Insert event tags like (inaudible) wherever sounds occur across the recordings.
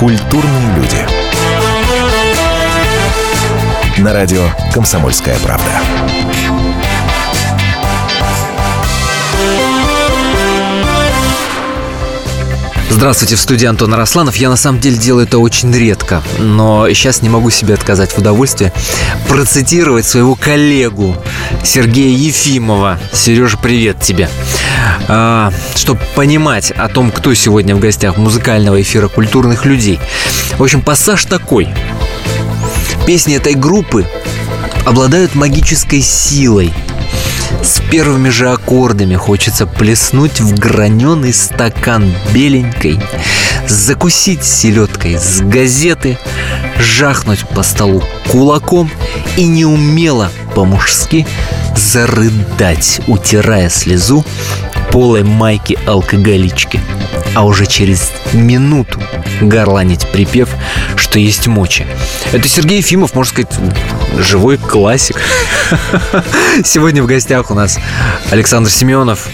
Культурные люди. На радио «Комсомольская правда». Здравствуйте, в студии Антон Росланов. Я на самом деле делаю это очень редко, но сейчас не могу себе отказать в удовольствии процитировать своего коллегу Сергея Ефимова. Сережа, привет тебе. А, чтобы понимать о том, кто сегодня в гостях музыкального эфира культурных людей. В общем, пассаж такой. Песни этой группы обладают магической силой – с первыми же аккордами хочется плеснуть в граненый стакан беленькой, закусить селедкой с газеты, жахнуть по столу кулаком и неумело по-мужски зарыдать, утирая слезу полой майки алкоголички. А уже через минуту горланить припев, что есть мочи. Это Сергей Ефимов, можно сказать, живой классик. (laughs) Сегодня в гостях у нас Александр Семенов,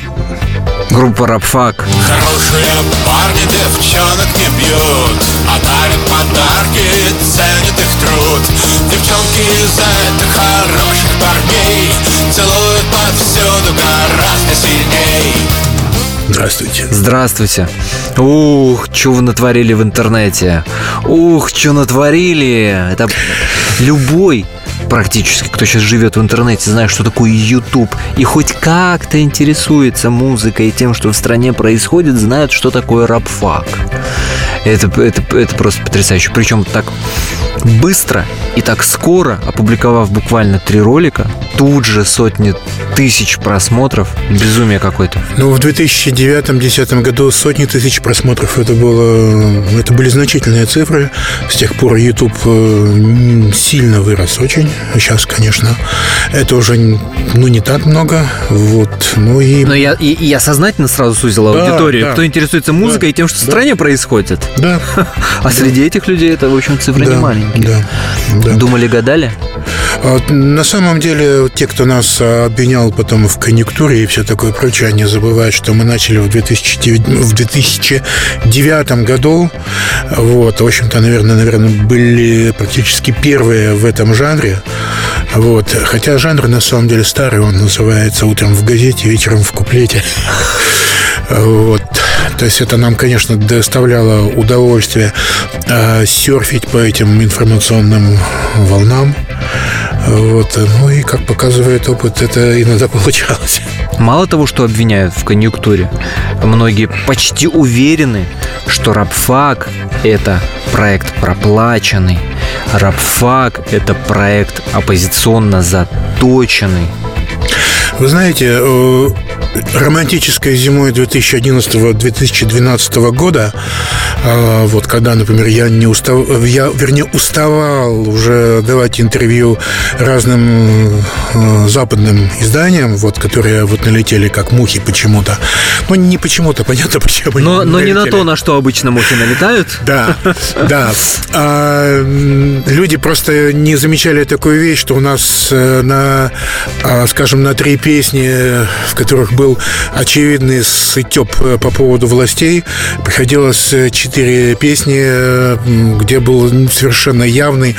группа Рапфак. Хорошие парни девчонок не бьют, а дарят подарки, ценят их труд. Девчонки из этих хороших парней целуют повсюду гораздо сильней. Здравствуйте. Здравствуйте. Ух, что вы натворили в интернете. Ух, что натворили. Это любой практически, кто сейчас живет в интернете, знает, что такое YouTube, и хоть как-то интересуется музыкой и тем, что в стране происходит, знают, что такое рабфак. Это, это, это просто потрясающе. Причем так быстро и так скоро, опубликовав буквально три ролика, тут же сотни тысяч просмотров. Безумие какое-то. Ну, в 2009-2010 году сотни тысяч просмотров. Это, было, это были значительные цифры. С тех пор YouTube э, сильно вырос очень. Сейчас, конечно, это уже ну, не так много. Вот. Ну, и... Но я, и, я сознательно сразу сузил да, аудиторию. Да. Кто интересуется музыкой да, и тем, что да. в стране происходит. Да. А среди этих людей это, в общем, цифры не маленькие. Да. Да. Думали, гадали? А, на самом деле, те, кто нас обвинял потом в конъюнктуре и все такое прочее, они забывают, что мы начали в 2009, в 2009 году. Вот, в общем-то, наверное, наверное, были практически первые в этом жанре. Вот. Хотя жанр на самом деле старый, он называется «Утром в газете, вечером в куплете». (laughs) Вот. То есть это нам, конечно, доставляло удовольствие э, серфить по этим информационным волнам. Вот. Ну и, как показывает опыт, это иногда (laughs) получалось. Мало того, что обвиняют в конъюнктуре, многие почти уверены, что рабфак – это проект проплаченный, рабфак – это проект оппозиционно заточенный. Вы знаете, э, романтической зимой 2011-2012 года, а, вот когда, например, я не устав, я, вернее, уставал уже давать интервью разным э, западным изданиям, вот, которые вот налетели как мухи почему-то. Ну, не почему-то, понятно (laughs) почему. Но, но не на то, на что обычно мухи налетают. (laughs) Да, да. А, люди просто не замечали такую вещь, что у нас э, на, а, скажем, на три песни, в которых был был очевидный сытеп э, по поводу властей. Приходилось э, четыре песни, э, где был совершенно явный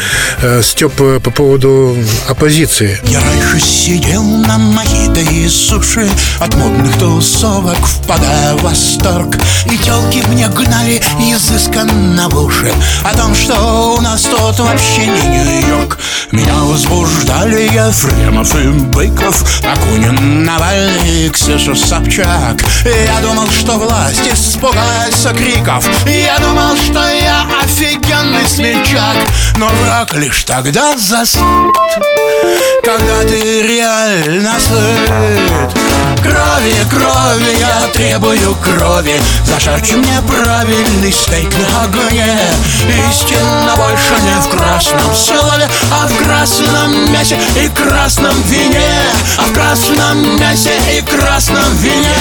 степ по поводу оппозиции. Я раньше сидел на мохито и суши От модных тусовок впадая в восторг И телки мне гнали изысканно в уши О том, что у нас тут вообще не Нью-Йорк Меня возбуждали Ефремов и Быков Акунин, Навальный, Ксения слышу Собчак. Я думал, что власть испугается криков Я думал, что я офигенный смельчак. Но враг лишь тогда заснет Когда ты реально сыт Крови, крови, я требую крови. Зажарьте мне правильный стейк на огне. Истинно больше не в красном слове А в красном мясе и красном вине. А в красном мясе и красном вине.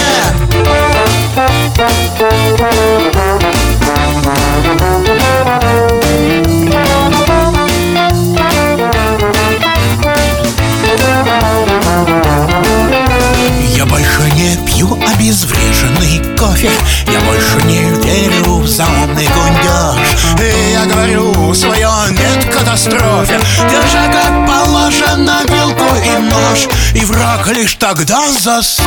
Пью обезвреженный кофе. Я больше не лишь тогда зас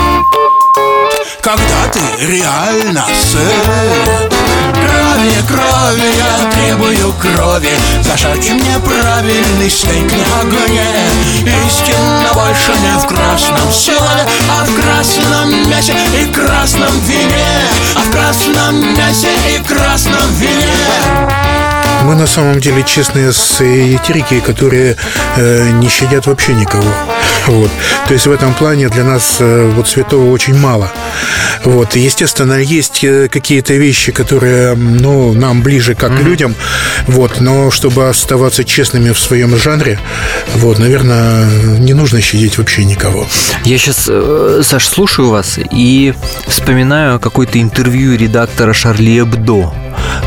Когда ты реально сын. Крови, крови, я требую крови Зажарьте мне правильный стейк на огне. Истинно больше не в красном селе А в красном мясе и красном вине. А в красном мясе и красном вине мы на самом деле честные с етерики, которые э, не щадят вообще никого. Вот. То есть в этом плане для нас э, вот святого очень мало. Вот. Естественно, есть э, какие-то вещи, которые ну, нам ближе как mm-hmm. людям, вот. но чтобы оставаться честными в своем жанре, вот, наверное, не нужно щадить вообще никого. Я сейчас, э, Саш, слушаю вас и вспоминаю какое-то интервью редактора Шарли Эбдо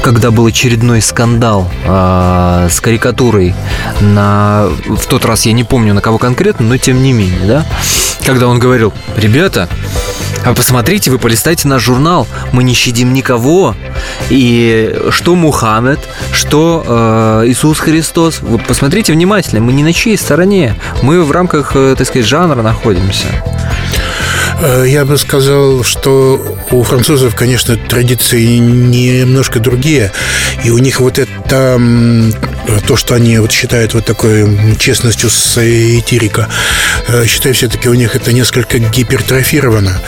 когда был очередной скандал э, с карикатурой на... В тот раз я не помню, на кого конкретно, но тем не менее, да? Когда он говорил, ребята, а посмотрите, вы полистайте наш журнал, мы не щадим никого. И что Мухаммед, что э, Иисус Христос. Вы посмотрите внимательно, мы не на чьей стороне. Мы в рамках, э, так сказать, жанра находимся. Э, я бы сказал, что у французов, конечно, традиции немножко другие, и у них вот это то, что они вот считают вот такой честностью с этирика, э, считаю, все-таки у них это несколько гипертрофировано,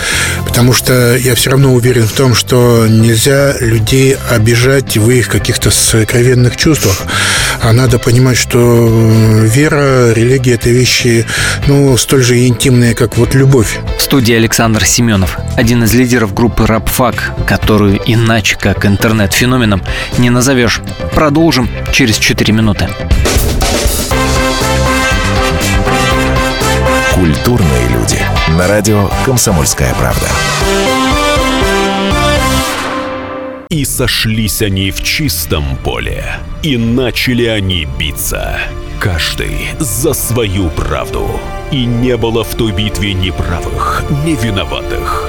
потому что я все равно уверен в том, что нельзя людей обижать в их каких-то сокровенных чувствах, а надо понимать, что вера, религия – это вещи, ну, столь же интимные, как вот любовь. В студии Александр Семенов, один из лидеров группы «Рапфак», которую иначе как интернет-феноменом не назовешь. Продолжим через 4 минуты. Культурные люди. На радио «Комсомольская правда». И сошлись они в чистом поле, и начали они биться. Каждый за свою правду. И не было в той битве ни правых, ни виноватых.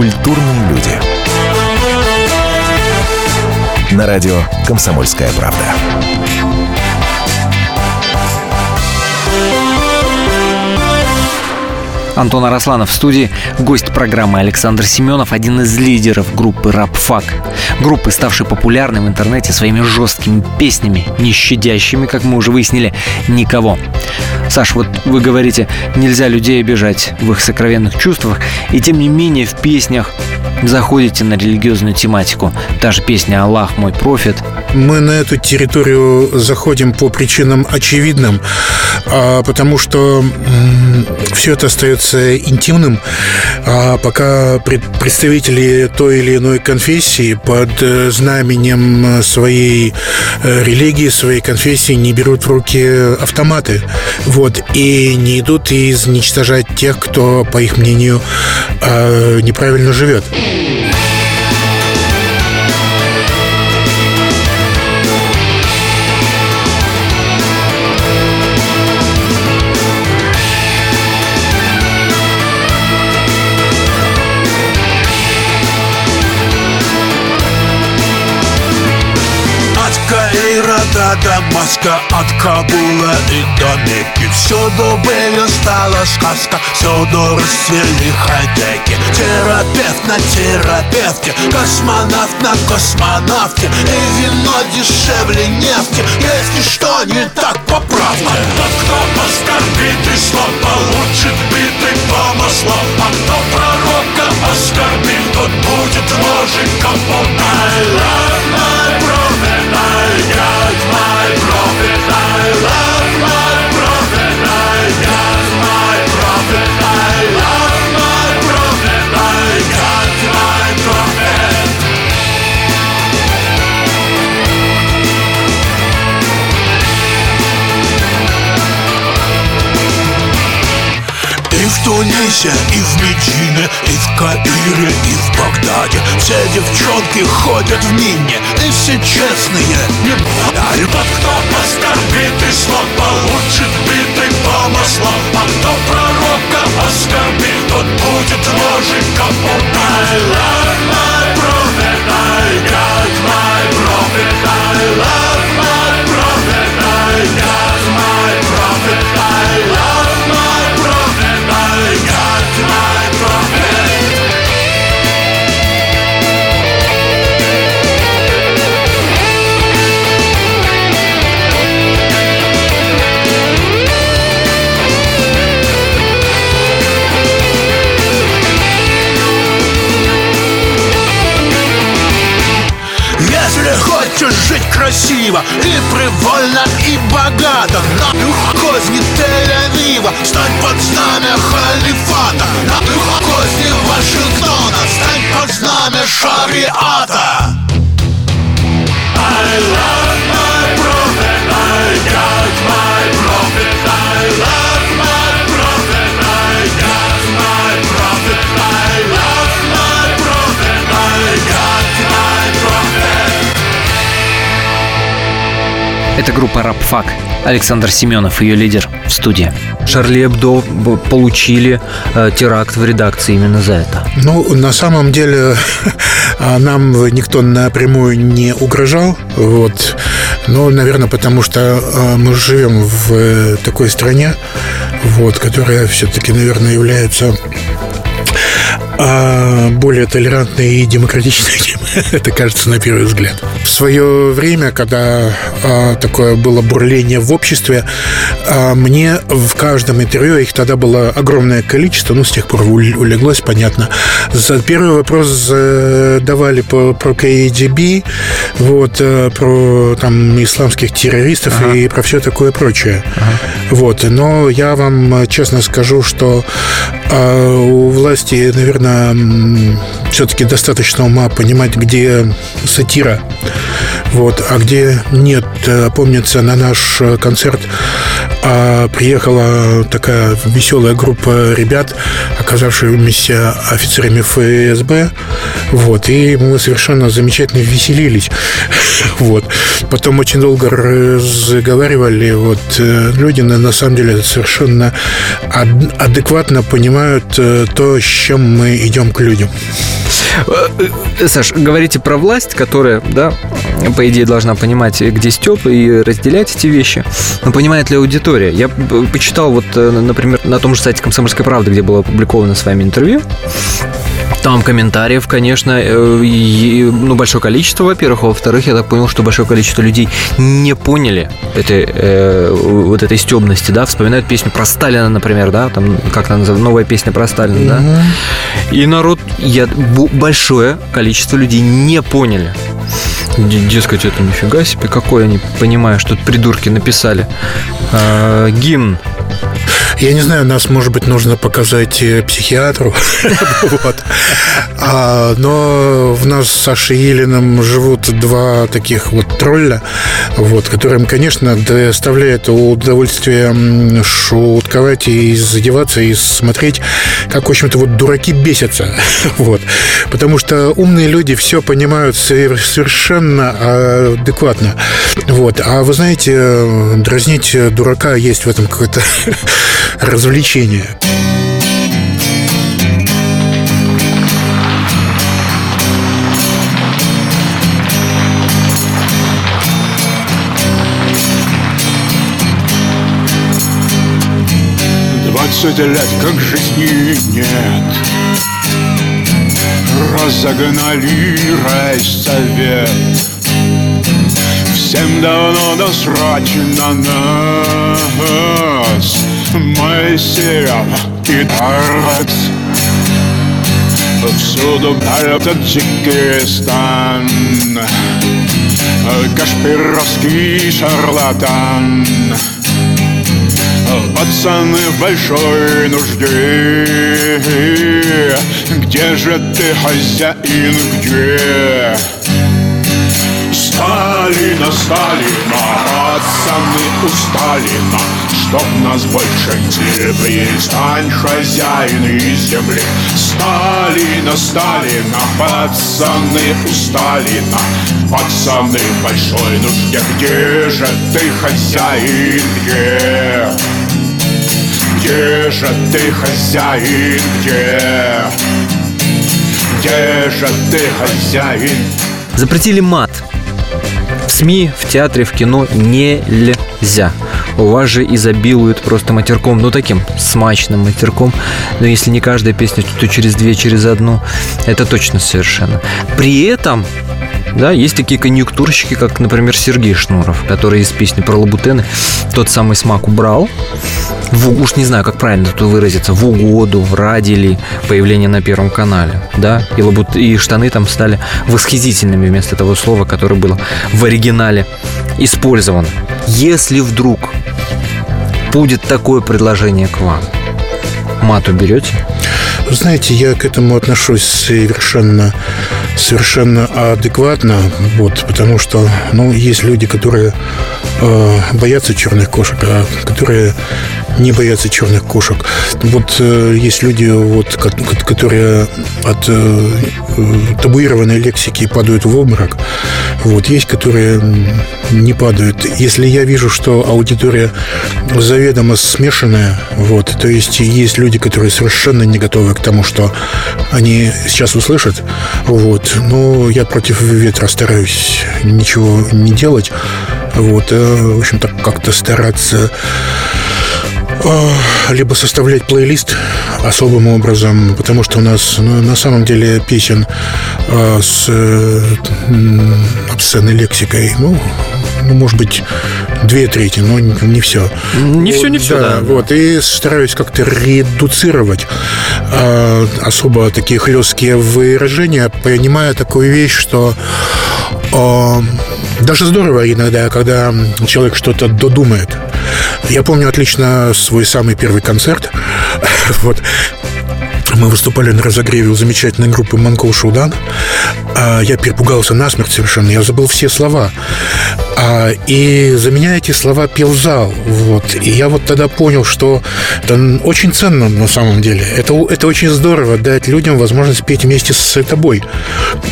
Культурные люди. На радио «Комсомольская правда». Антон Арасланов в студии, гость программы Александр Семенов, один из лидеров группы «Рапфак». Группы, ставшей популярной в интернете своими жесткими песнями, не щадящими, как мы уже выяснили, никого. Саш, вот вы говорите, нельзя людей обижать в их сокровенных чувствах, и тем не менее в песнях заходите на религиозную тематику. Та же песня «Аллах мой профит». Мы на эту территорию заходим по причинам очевидным, а, потому что все это остается интимным, а пока представители той или иной конфессии под э, знаменем своей э, религии, своей конфессии не берут в руки автоматы. Вот, и не идут изничтожать тех, кто, по их мнению, неправильно живет. Дамаска от Кабула и до Мекки Всюду были стала сказка, всюду расцвели хай-теки. Терапевт на терапевте, космонавт на космонавте. И вино дешевле нефти, если что не так поправьте Тот, кто оскорбит ислам, получит битый по маслам А кто пророка оскорбит, тот будет ножиком I love my Каире, и в Багдаде Все девчонки ходят в мине, и все честные не А и тот, кто оскорбит ислам, получит битый по маслам А кто пророка оскорбит, тот будет ножиком I хочешь жить красиво И привольно, и богато. На козни Тель-Авива Стань под знамя халифата. На козни Вашингтона Стань под знамя шариата. I love my prophet Это группа «Рабфак». Александр Семенов, ее лидер, в студии. Шарли Эбдо получили э, теракт в редакции именно за это. Ну, на самом деле, (laughs) а, нам никто напрямую не угрожал. Вот. Ну, наверное, потому что а, мы живем в э, такой стране, вот, которая все-таки, наверное, является а, более толерантной и демократичной, чем (laughs) это кажется на первый взгляд. В свое время, когда а, такое было бурление в обществе, а, мне в каждом интервью, их тогда было огромное количество, ну, с тех пор улеглось, понятно. За первый вопрос задавали по, про КГБ, вот, э, про там исламских террористов и про все такое прочее. Вот, но я вам честно скажу, что а, у власти, наверное, все-таки достаточно ума понимать, где сатира, вот, а где нет. Э, Помнится, на наш э, концерт а, приехала такая веселая группа ребят, оказавшимися офицерами ФСБ, вот, и мы совершенно замечательно веселились, (laughs) вот. Потом очень долго разговаривали, вот, э, люди на, самом деле совершенно ад- адекватно понимают то, с чем мы идем к людям. Саш, говорите про власть, которая, да, по идее, должна понимать, где Степ и разделять эти вещи. Но понимает ли аудитория? Я п- почитал, вот, э, например, на том же сайте «Комсомольской правды», где было опубликовано с вами интервью, там комментариев, конечно, э, и, ну, большое количество, во-первых. А во-вторых, я так понял, что большое количество людей не поняли этой, э, вот этой стебности, да, вспоминают песню про Сталина, например, да, там, как она называется, новая песня про Сталина, да. И народ, я, большое количество людей не поняли. Дескать, это нифига себе, какой они, понимаю, что тут придурки написали. Э, гимн. Я не знаю, нас, может быть, нужно показать э, психиатру. (laughs) А, Но в нас с Сашей Елиным живут два таких вот тролля, вот, которым, конечно, доставляет удовольствие шутковать и задеваться, и смотреть, как, в общем-то, вот дураки бесятся. (laughs) Вот. Потому что умные люди все понимают совер- совершенно адекватно. Вот. А вы знаете, э, дразнить дурака есть в этом какое-то (laughs) развлечение. Двадцать лет, как жизни нет. Разогнали райсовет Всем давно досрочно нас Моисеев китарец. Всюду этот дикий стан Кашпировский шарлатан. Пацаны в большой нужде. Где же ты, хозяин, где? Сталина Сталина Пацаны у Сталина Чтоб нас больше не перестань хозяин из земли Сталина, Сталина Пацаны у Сталина Пацаны большой нужде Где же ты, хозяин, где? Где же ты, хозяин, где? Где же ты, хозяин? Запретили мат. СМИ, в театре, в кино нельзя. У вас же изобилуют просто матерком, ну таким смачным матерком. Но если не каждая песня, то через две, через одну. Это точно совершенно. При этом да, есть такие конъюнктурщики, как, например, Сергей Шнуров, который из песни про лабутены тот самый смак убрал. В, уж не знаю, как правильно тут выразиться, в угоду ради ли появления на Первом канале, да, и, лабут, и штаны там стали восхитительными вместо того слова, которое было в оригинале использовано. Если вдруг будет такое предложение к вам, мат уберете? Вы знаете, я к этому отношусь совершенно, совершенно адекватно, вот, потому что, ну, есть люди, которые э, боятся черных кошек, а которые не боятся черных кошек. Вот э, есть люди, вот, которые от э, табуированной лексики падают в обморок. Вот, есть, которые не падают. Если я вижу, что аудитория заведомо смешанная, вот, то есть есть люди, которые совершенно не готовы к тому, что они сейчас услышат, вот, но я против ветра стараюсь ничего не делать, вот, а, в общем-то, как-то стараться либо составлять плейлист особым образом, потому что у нас ну, на самом деле песен э, с э, обсценной лексикой, ну, ну, может быть, две трети, но не все. Не все, не все, да. да. Вот, и стараюсь как-то редуцировать э, особо такие хлесткие выражения, понимая такую вещь, что э, даже здорово иногда, когда человек что-то додумает. Я помню отлично свой самый первый концерт. (laughs) Вот мы выступали на разогреве у замечательной группы Манкоу Шудан. Я перепугался насмерть совершенно. Я забыл все слова. А, и за меня эти слова пел зал. Вот. И я вот тогда понял, что это очень ценно на самом деле. Это, это очень здорово дать людям возможность петь вместе с тобой.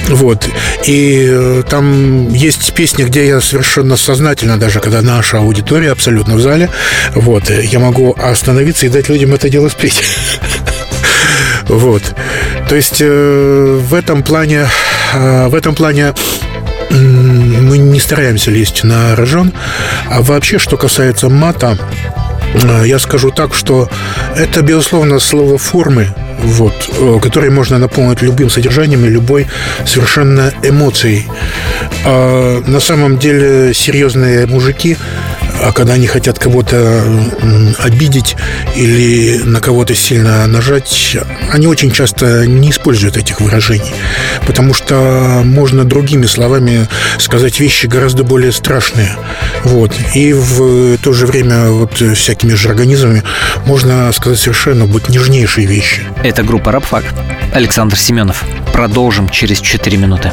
Вот. И э, там есть песни, где я совершенно сознательно, даже когда наша аудитория абсолютно в зале, вот, я могу остановиться и дать людям это дело спеть. (laughs) Вот. То есть э, в этом плане, э, в этом плане мы не стараемся лезть на рожон. А вообще, что касается мата, э, я скажу так, что это, безусловно, слово формы, вот, э, который можно наполнить любым содержанием и любой совершенно эмоцией. А на самом деле серьезные мужики а когда они хотят кого-то обидеть или на кого-то сильно нажать, они очень часто не используют этих выражений, потому что можно другими словами сказать вещи гораздо более страшные. Вот. И в то же время вот всякими же организмами можно сказать совершенно быть нежнейшие вещи. Это группа «Рабфак». Александр Семенов. Продолжим через 4 минуты.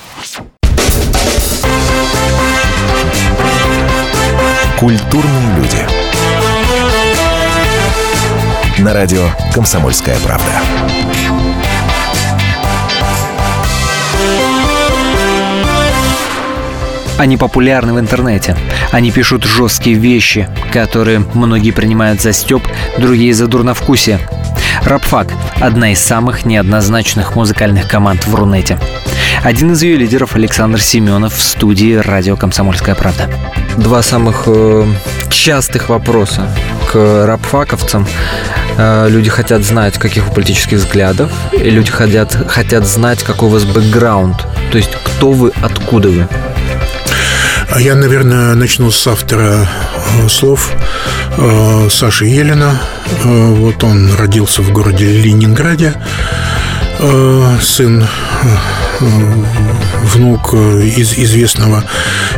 Культурные люди. На радио «Комсомольская правда». Они популярны в интернете. Они пишут жесткие вещи, которые многие принимают за стёб, другие за дурновкусие. Рапфак – одна из самых неоднозначных музыкальных команд в Рунете. Один из ее лидеров Александр Семенов в студии радио «Комсомольская правда». Два самых э, частых вопроса к рапфаковцам. Э, люди хотят знать, каких вы политических взглядов, и люди хотят, хотят знать, какой у вас бэкграунд. То есть, кто вы, откуда вы. А я, наверное, начну с автора э, слов э, Саши Елена. Э, вот он родился в городе Ленинграде. Сын, внук из известного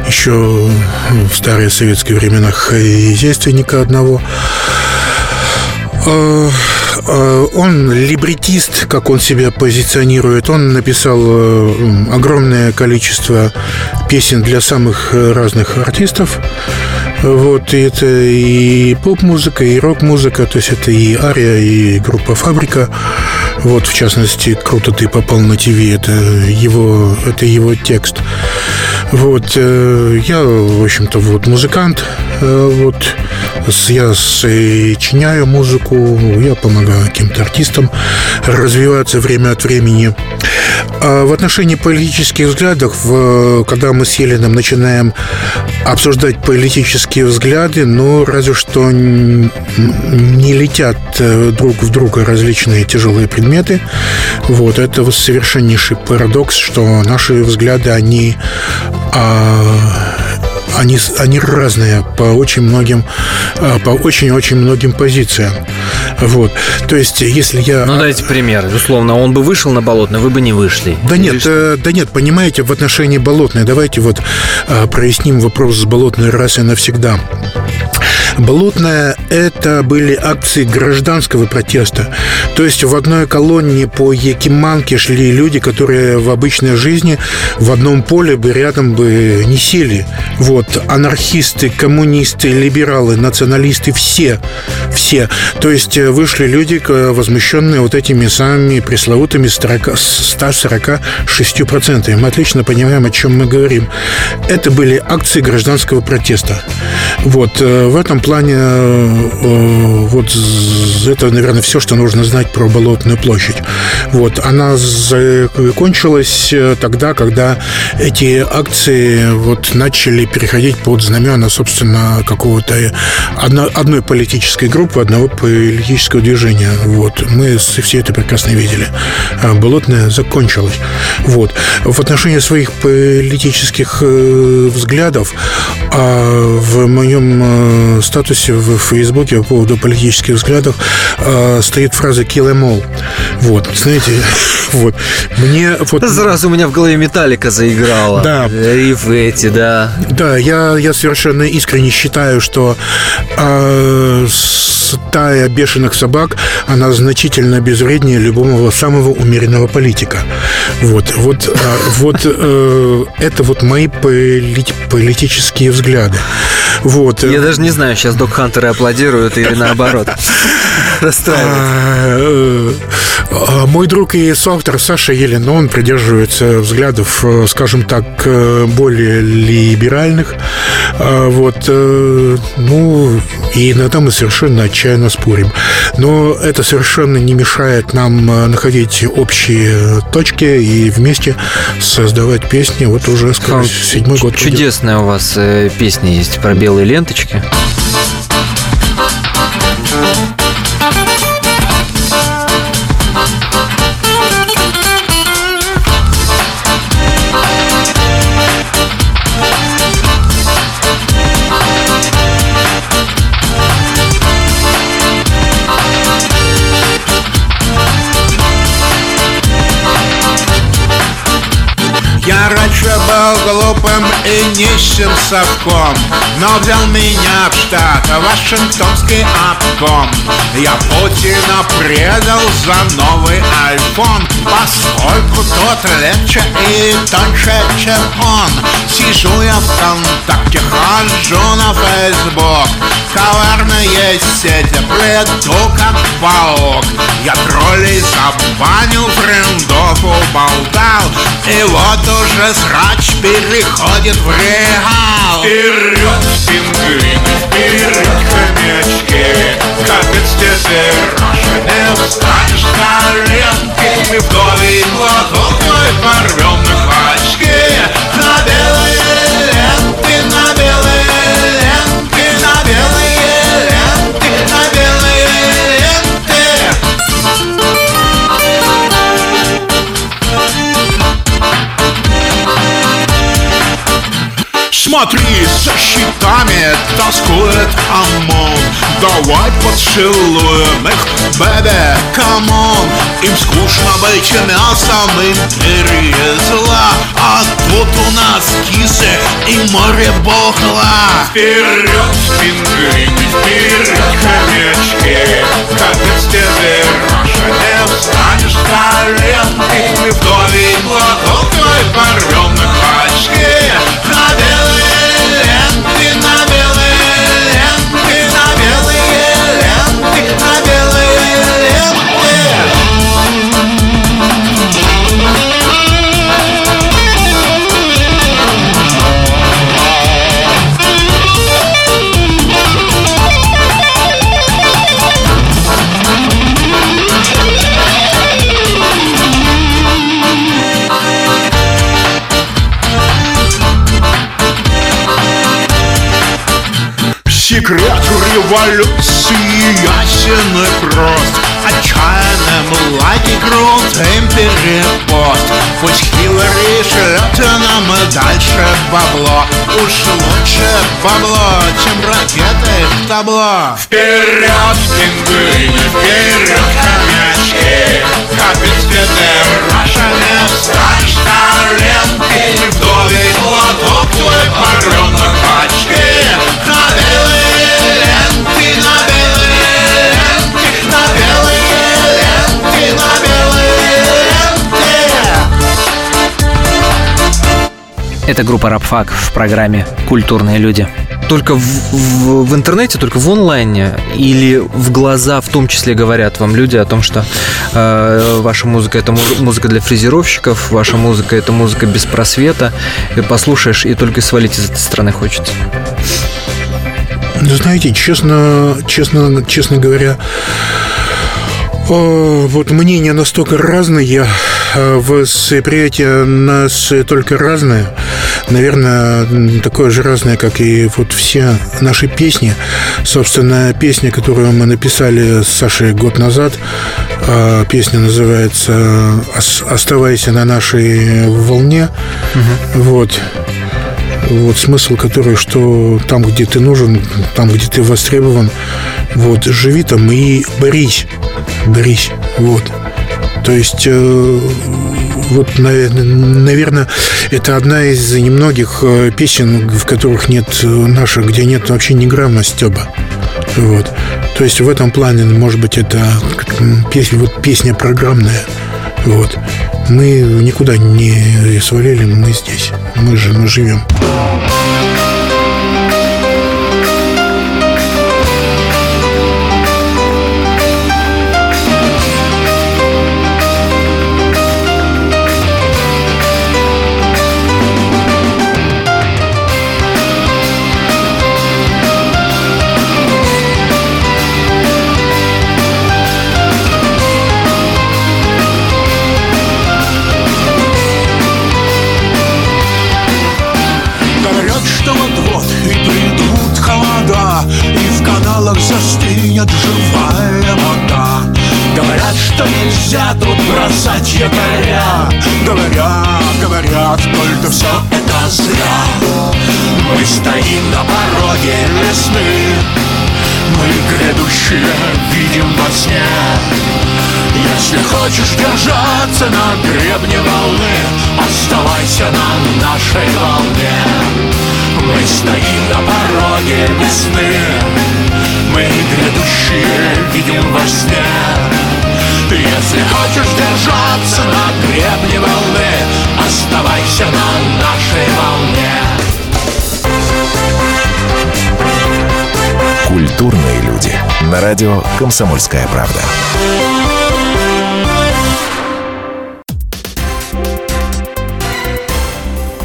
еще в старые советские времена хозяйственника одного. Э, он либретист, как он себя позиционирует. Он написал э, огромное количество песен для самых разных артистов. Вот, и это и поп-музыка, и рок-музыка, то есть это и Ария, и группа Фабрика. Вот, в частности, «Круто ты попал на ТВ» – это его, это его текст. Вот, э, я, в общем-то, вот музыкант, вот, я сочиняю музыку, я помогаю каким-то артистам развиваться время от времени. А в отношении политических взглядов, когда мы с Еленом начинаем обсуждать политические взгляды, ну, разве что не летят э, друг в друга различные тяжелые предметы. Вот, это совершеннейший парадокс, что наши взгляды, они а, они, они разные по очень многим, а, по очень-очень многим позициям. Вот. То есть, если я... Ну, дайте пример. Условно, он бы вышел на Болотное, вы бы не вышли. Да нет, э, да нет, понимаете, в отношении Болотной, давайте вот э, проясним вопрос с Болотной раз и навсегда. Болотная – это были акции гражданского протеста. То есть в одной колонне по Якиманке шли люди, которые в обычной жизни в одном поле бы рядом бы не сели. Вот, анархисты, коммунисты, либералы, националисты, все, все. То есть э, вышли люди, возмущенные вот этими самыми пресловутыми 146%. Мы отлично понимаем, о чем мы говорим. Это были акции гражданского протеста. Вот, э, в этом плане э, вот это, наверное, все, что нужно знать про Болотную площадь. Вот, она закончилась э, тогда, когда эти акции вот начали переходить под знамена, собственно, какого-то одно, одной политической группы, одного политического движения. Вот, мы все это прекрасно видели. Болотная закончилась. Вот. В отношении своих политических взглядов а в моем статусе в Фейсбуке по поводу политических взглядов э, стоит фраза «kill em all». Вот, знаете, (laughs) вот. Мне вот... Сразу у меня в голове «Металлика» заиграла. Да. Риф эти, да. Да, я, я совершенно искренне считаю, что э, стая бешеных собак, она значительно безвреднее любого самого умеренного политика. Вот, вот, э, вот э, это вот мои полит, политические взгляды. Вот. Я даже не знаю, сейчас док-хантеры аплодируют или наоборот. Расстраивают. А, а, мой друг и соавтор Саша Елен, он придерживается взглядов, э, скажем так, э, более либеральных. А, вот, ну, и иногда мы совершенно отчаянно спорим. Но это совершенно не мешает нам находить общие точки и вместе создавать песни. Вот уже, скоро седьмой год. Чудесная у вас песня есть про белые ленточки. И нищим совком. Но взял меня в штат Вашингтонский обком Я Путина предал за новый айфон Поскольку тот легче и тоньше, чем он. Сижу я в ВКонтакте, хожу на Фейсбук. Коварные сети плету, как паук. Я троллей забанил, френдов уболтал. И вот уже срач переходит в реал Вперед, пингвины, вперед, хомячки Капец тебе, Раша, не встанешь на коленки Мы вдове и глоток твой порвем щитами тоскует ОМОН Давай поцелуем их, бэбе, камон. Им скучно быть мясом империи зла. А тут у нас кисы и море бухла. Вперед, пингвины, вперед, хомячки. Из тебе Раша не встанешь с колен Мы вдовий глоток твой порвем Секрет революции ясен и прост. Отчаянным лаги крутым перепост Пусть Хиллари шлет нам дальше бабло. Уж лучше бабло, чем ракеты в табло. Вперед, пингвины, вперед, хомячки. Как из беды Раша не Это группа Рабфак в программе «Культурные люди». Только в, в- в интернете, только в онлайне или в глаза в том числе говорят вам люди о том, что э, ваша музыка это муз- музыка для фрезеровщиков, ваша музыка это музыка без просвета. И послушаешь и только свалить из этой страны хочется. Ну, знаете, честно, честно, честно говоря, вот мнения настолько разные, а восприятие нас только разное. Наверное, такое же разное, как и вот все наши песни. Собственно, песня, которую мы написали с Сашей год назад, а, песня называется «Ос- «Оставайся на нашей волне». Вот. Вот смысл который, что там, где ты нужен, там, где ты востребован, вот, живи там и борись. Борись. Вот. То есть, э, вот, наверное, это одна из немногих э, песен, в которых нет э, наших, где нет вообще ни грамма стеба. Вот. То есть в этом плане, может быть, это песня, вот песня программная. Вот. Мы никуда не свалили, мы здесь. Мы же, мы живем. Бросать якоря Говорят, говорят, только все это зря. Мы стоим на пороге весны Мы грядущее видим во сне. Если хочешь держаться на гребне волны Оставайся на нашей волне. Мы стоим на пороге весны Мы грядущие видим во сне Если хочешь держаться на гребне волны Оставайся на нашей волне Культурные люди. На радио «Комсомольская правда».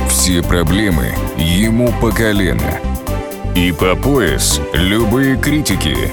Все проблемы ему по колено. И по пояс любые критики.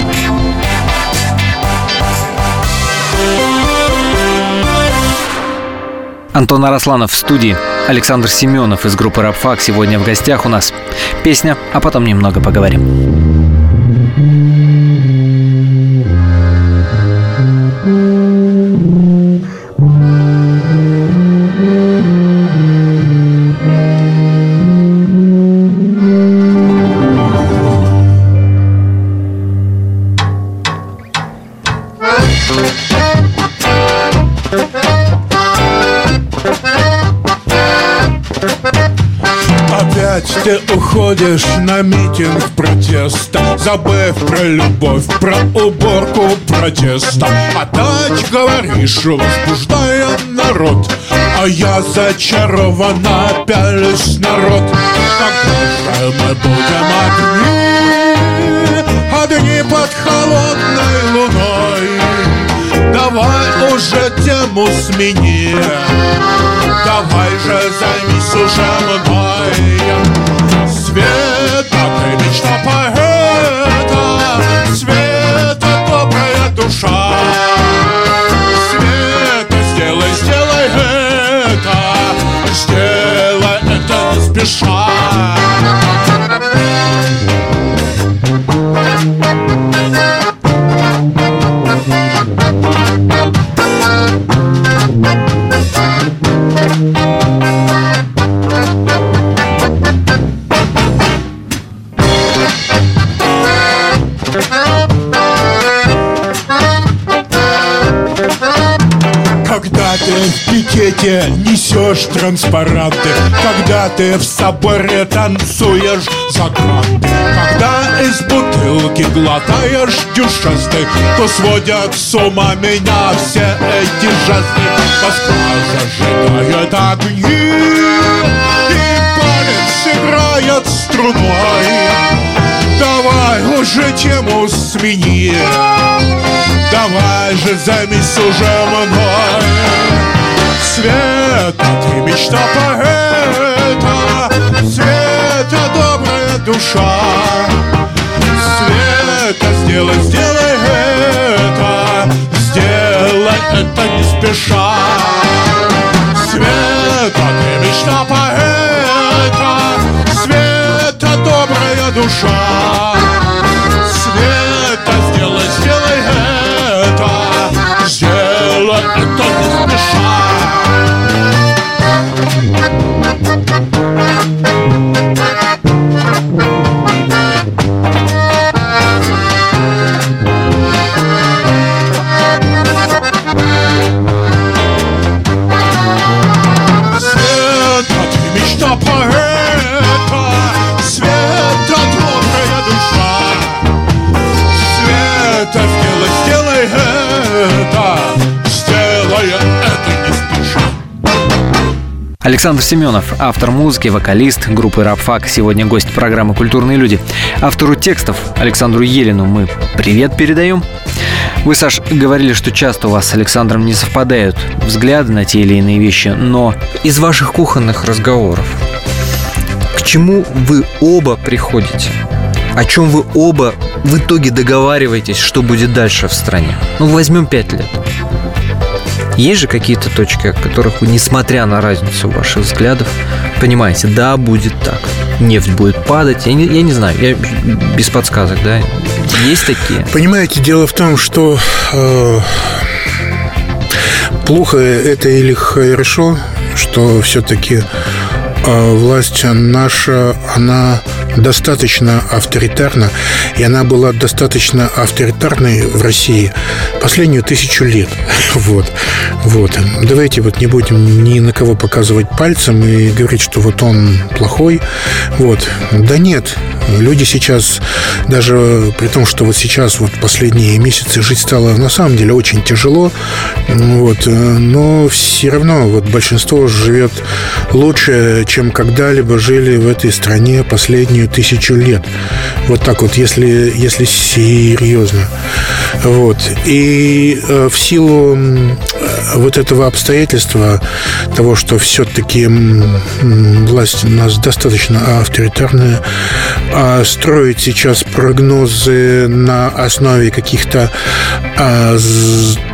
Антон Арасланов в студии. Александр Семенов из группы «Рабфак» сегодня в гостях у нас. Песня, а потом немного поговорим. Ты уходишь на митинг протеста. Забыв про любовь, про уборку протеста. Опять говоришь, возбуждая народ. А я зачарованно пялюсь народ. Когда же мы будем одни. Одни под холодной луной. Давай уже тему смени. Давай же займись уже мной спеша Когда ты в пикете несешь транспаранты. Когда ты в соборе танцуешь за гранты Когда из бутылки глотаешь дюшесты То сводят с ума меня все эти жесты. Москва зажигает огни играет струной. Давай уже тему смени Давай же займись уже мной. Света, ты мечта поэта. Света, добрая душа. Света, сделай, сделай это. Сделай это не спеша. Света, ты мечта поэта. Света, добрая душа Александр Семенов, автор музыки, вокалист группы «Рабфак», сегодня гость программы «Культурные люди». Автору текстов Александру Елину мы привет передаем. Вы, Саш, говорили, что часто у вас с Александром не совпадают взгляды на те или иные вещи, но из ваших кухонных разговоров к чему вы оба приходите? О чем вы оба в итоге договариваетесь, что будет дальше в стране? Ну, возьмем пять лет. Есть же какие-то точки, о которых вы, несмотря на разницу ваших взглядов, понимаете, да, будет так. Нефть будет падать. Я не, я не знаю, я без подсказок, да. Есть такие? Понимаете, дело в том, что э, плохо это или хорошо, что все-таки э, власть наша, она достаточно авторитарна, и она была достаточно авторитарной в России последнюю тысячу лет. (laughs) Вот. Вот. Давайте вот не будем ни на кого показывать пальцем и говорить, что вот он плохой. Вот. Да нет, люди сейчас, даже при том, что вот сейчас вот последние месяцы жить стало на самом деле очень тяжело, вот, но все равно вот большинство живет лучше, чем когда-либо жили в этой стране последнюю тысячу лет. Вот так вот, если, если серьезно. Вот. И э, в силу вот этого обстоятельства, того, что все-таки власть у нас достаточно авторитарная, а строить сейчас прогнозы на основе каких-то а,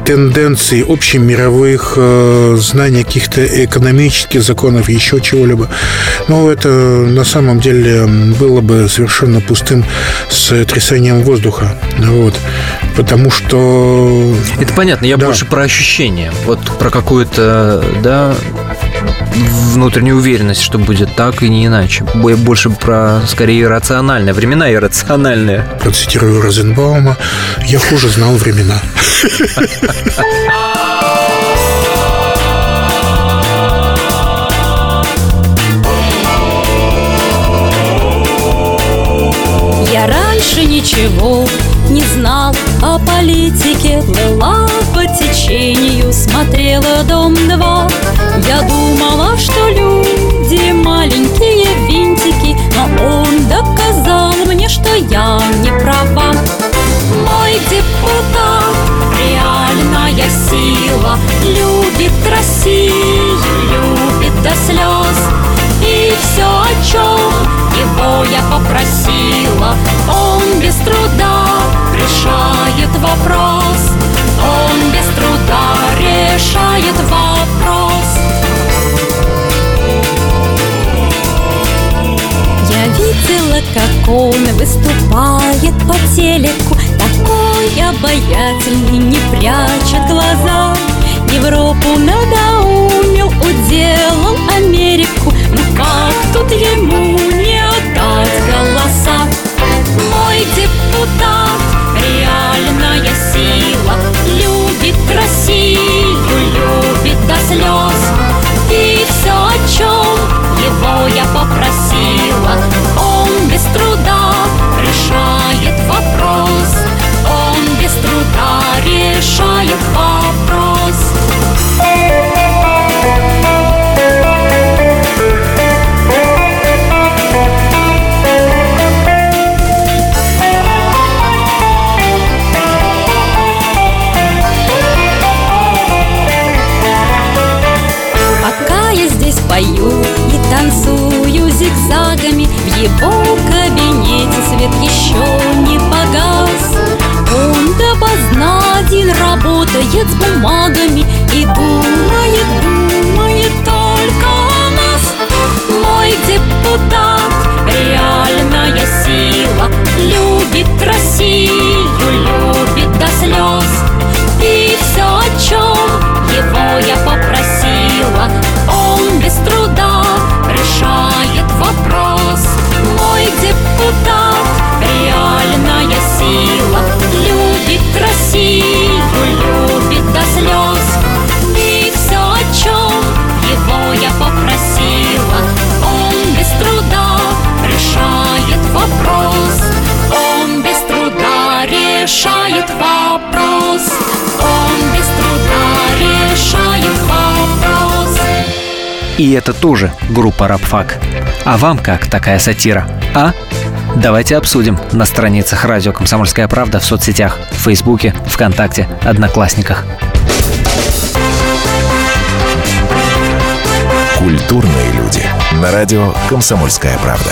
тенденций общемировых, а, знаний каких-то экономических законов, еще чего-либо, ну, это на самом деле было бы совершенно пустым с трясением воздуха. Вот. Потому что... Это понятно, я да. больше про ощущение. Вот про какую-то, да, внутреннюю уверенность, что будет так и не иначе. Больше про, скорее, рациональное. Времена иррациональные. Процитирую Розенбаума. Я хуже знал времена. (laughs) Раньше ничего не знал о политике. Плыла по течению, смотрела дом-два Я думала, что люди маленькие винтики Но он доказал мне, что я не права. Мой депутат реальная сила. Любит Россию, любит до слез. И все, о чем его я попросила Он вопрос. Он без труда решает вопрос. Я видела, как он выступает по телеку. Такой обаятельный, не прячет глаза. Европу надоумил, уделал Америку. Ну как тут ему не отдать голоса? Мой депутат танцую зигзагами. В его кабинете свет еще не погас. Он допоздна один работает с бумагами И думает, думает только о нас. Мой депутат, реальная сила Любит Россию, любит до слез. И все, о чем его я попросила И это тоже группа «Рабфак». А вам как такая сатира? А? Давайте обсудим на страницах радио «Комсомольская правда» в соцсетях, в Фейсбуке, ВКонтакте, Одноклассниках. Культурные люди. На радио «Комсомольская правда».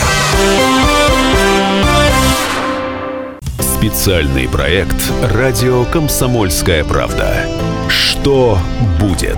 Специальный проект «Радио Комсомольская правда». Что будет?